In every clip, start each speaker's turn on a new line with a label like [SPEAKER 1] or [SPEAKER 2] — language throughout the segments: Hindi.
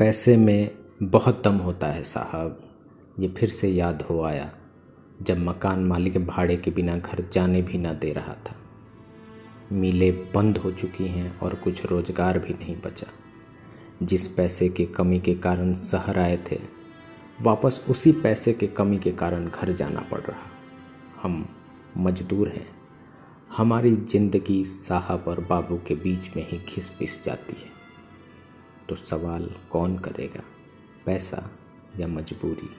[SPEAKER 1] पैसे में बहुत दम होता है साहब। ये फिर से याद हो आया, जब मकान मालिक भाड़े के बिना घर जाने भी ना दे रहा था। मिलें बंद हो चुकी हैं और कुछ रोज़गार भी नहीं बचा। जिस पैसे के कमी के कारण शहर आए थे, वापस उसी पैसे के कमी के कारण घर जाना पड़ रहा। हम मजदूर हैं। हमारी ज़िंदगी साहब और बाबू के बीच में ही घिस पिस जाती है। तो सवाल कौन करेगा, पैसा या मजबूरी?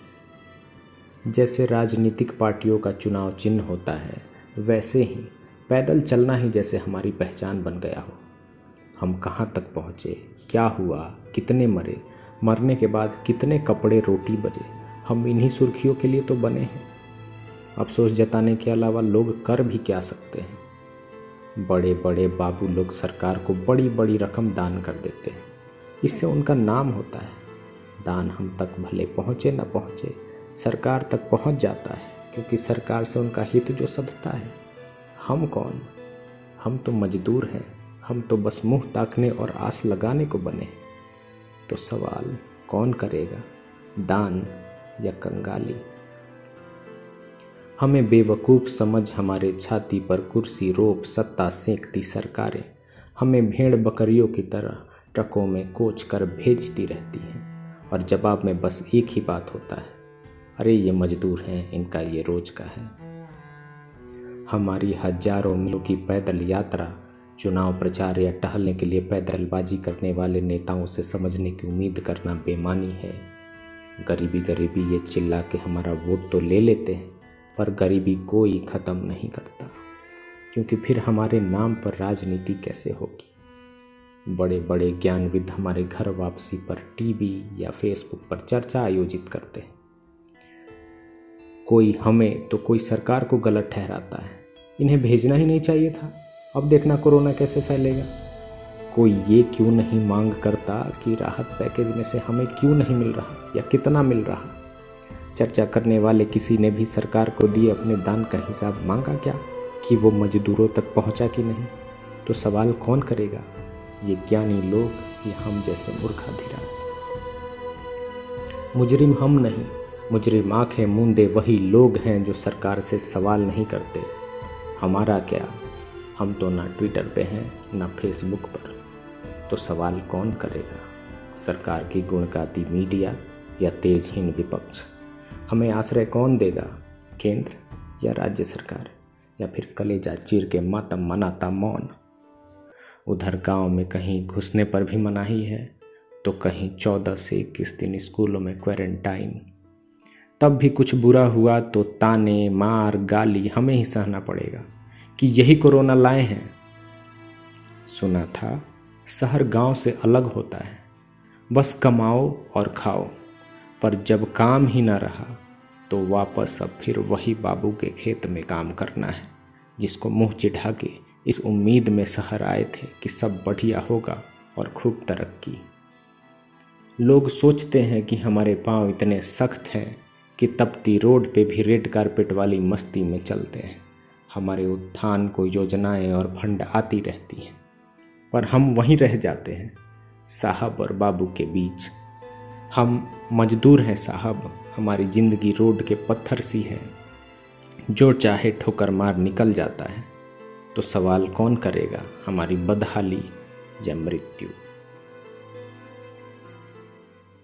[SPEAKER 1] जैसे राजनीतिक पार्टियों का चुनाव चिन्ह होता है, वैसे ही पैदल चलना ही जैसे हमारी पहचान बन गया हो। हम कहाँ तक पहुँचे, क्या हुआ, कितने मरे, मरने के बाद कितने कपड़े रोटी बजे, हम इन्हीं सुर्खियों के लिए तो बने हैं। अफसोस जताने के अलावा लोग कर भी क्या सकते हैं? बड़े बड़े बाबू लोग सरकार को बड़ी बड़ी रकम दान कर देते हैं। इससे उनका नाम होता है। दान हम तक भले पहुँचे न पहुँचे, सरकार तक पहुँच जाता है, क्योंकि सरकार से उनका हित जो सधता है। हम कौन? हम तो मजदूर हैं, हम तो बस मुँह ताकने और आस लगाने को बने तो सवाल कौन करेगा? दान या कंगाली? हमें बेवकूफ़ समझ, हमारे छाती पर कुर्सी, रोप, सत्ता सेंकती सरकारें। हमें भेड़ बकरियों की तरह ट्रकों में कोच कर भेजती रहती हैं और जवाब में बस एक ही बात होता है, अरे, ये मजदूर हैं, इनका ये रोज का है। हमारी हज़ारों मीलों की पैदल यात्रा, चुनाव प्रचार या टहलने के लिए पैदलबाजी करने वाले नेताओं से समझने की उम्मीद करना बेमानी है। गरीबी गरीबी ये चिल्ला के हमारा वोट तो ले लेते हैं, पर गरीबी कोई ख़त्म नहीं करता, क्योंकि फिर हमारे नाम पर राजनीति कैसे होगी? बड़े बड़े ज्ञानविद हमारे घर वापसी पर टीवी या फेसबुक पर चर्चा आयोजित करते हैं। कोई हमें तो कोई सरकार को गलत ठहराता है। इन्हें भेजना ही नहीं चाहिए था। अब देखना कोरोना कैसे फैलेगा। कोई ये क्यों नहीं मांग करता कि राहत पैकेज में से हमें क्यों नहीं मिल रहा या कितना मिल रहा? चर्चा करने वाले किसी ने भी सरकार को दिए अपने दान का हिसाब मांगा क्या कि वो मजदूरों तक पहुँचा कि नहीं? तो सवाल कौन करेगा? ये ज्ञानी लोग या हम जैसे मूर्खाधिराज मुजरिम हम नहीं, मुजरिम आँखें मूंदे वही लोग हैं जो सरकार से सवाल नहीं करते। हमारा क्या? हम तो ना ट्विटर पे हैं, ना फेसबुक पर। तो सवाल कौन करेगा? सरकार की गुणगाती मीडिया या तेजहीन विपक्ष? हमें आश्रय कौन देगा? केंद्र या राज्य सरकार? या फिर कलेजा चीर के मातम मनाता मौन? उधर गाँव में कहीं घुसने पर भी मनाही है तो कहीं चौदह से इक्कीस दिन स्कूलों में क्वारंटाइन तब भी कुछ बुरा हुआ तो ताने, मार, गाली हमें ही सहना पड़ेगा कि यही कोरोना लाए हैं। सुना था, शहर गाँव से अलग होता है। बस कमाओ और खाओ, पर जब काम ही ना रहा तो वापस अब फिर वही बाबू के खेत में काम करना है, जिसको मुँह चिढ़ा के इस उम्मीद में शहर आए थे कि सब बढ़िया होगा और खूब तरक्की। लोग सोचते हैं कि हमारे पाँव इतने सख्त हैं कि तपती रोड पे भी रेड कारपेट वाली मस्ती में चलते हैं। हमारे उत्थान को योजनाएँ और फंड आती रहती हैं, पर हम वहीं रह जाते हैं, साहब और बाबू के बीच। हम मजदूर हैं साहब, हमारी ज़िंदगी रोड के पत्थर सी है। जो चाहे ठोकर मार निकल जाता है। तो सवाल कौन करेगा? हमारी बदहाली या मृत्यु।